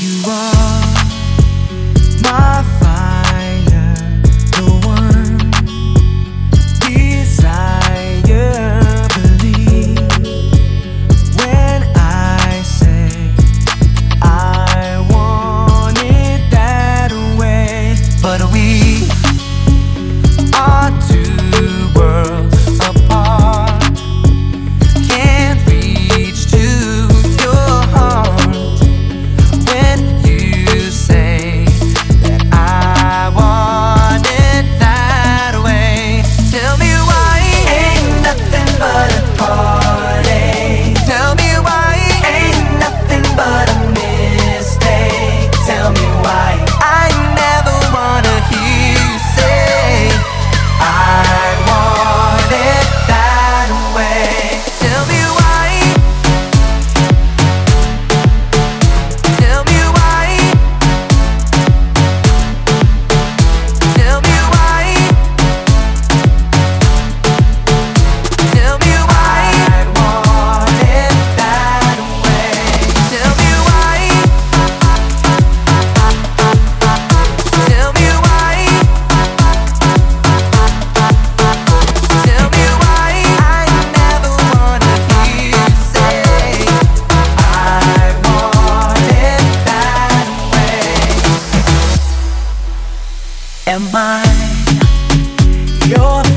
you are. Am I your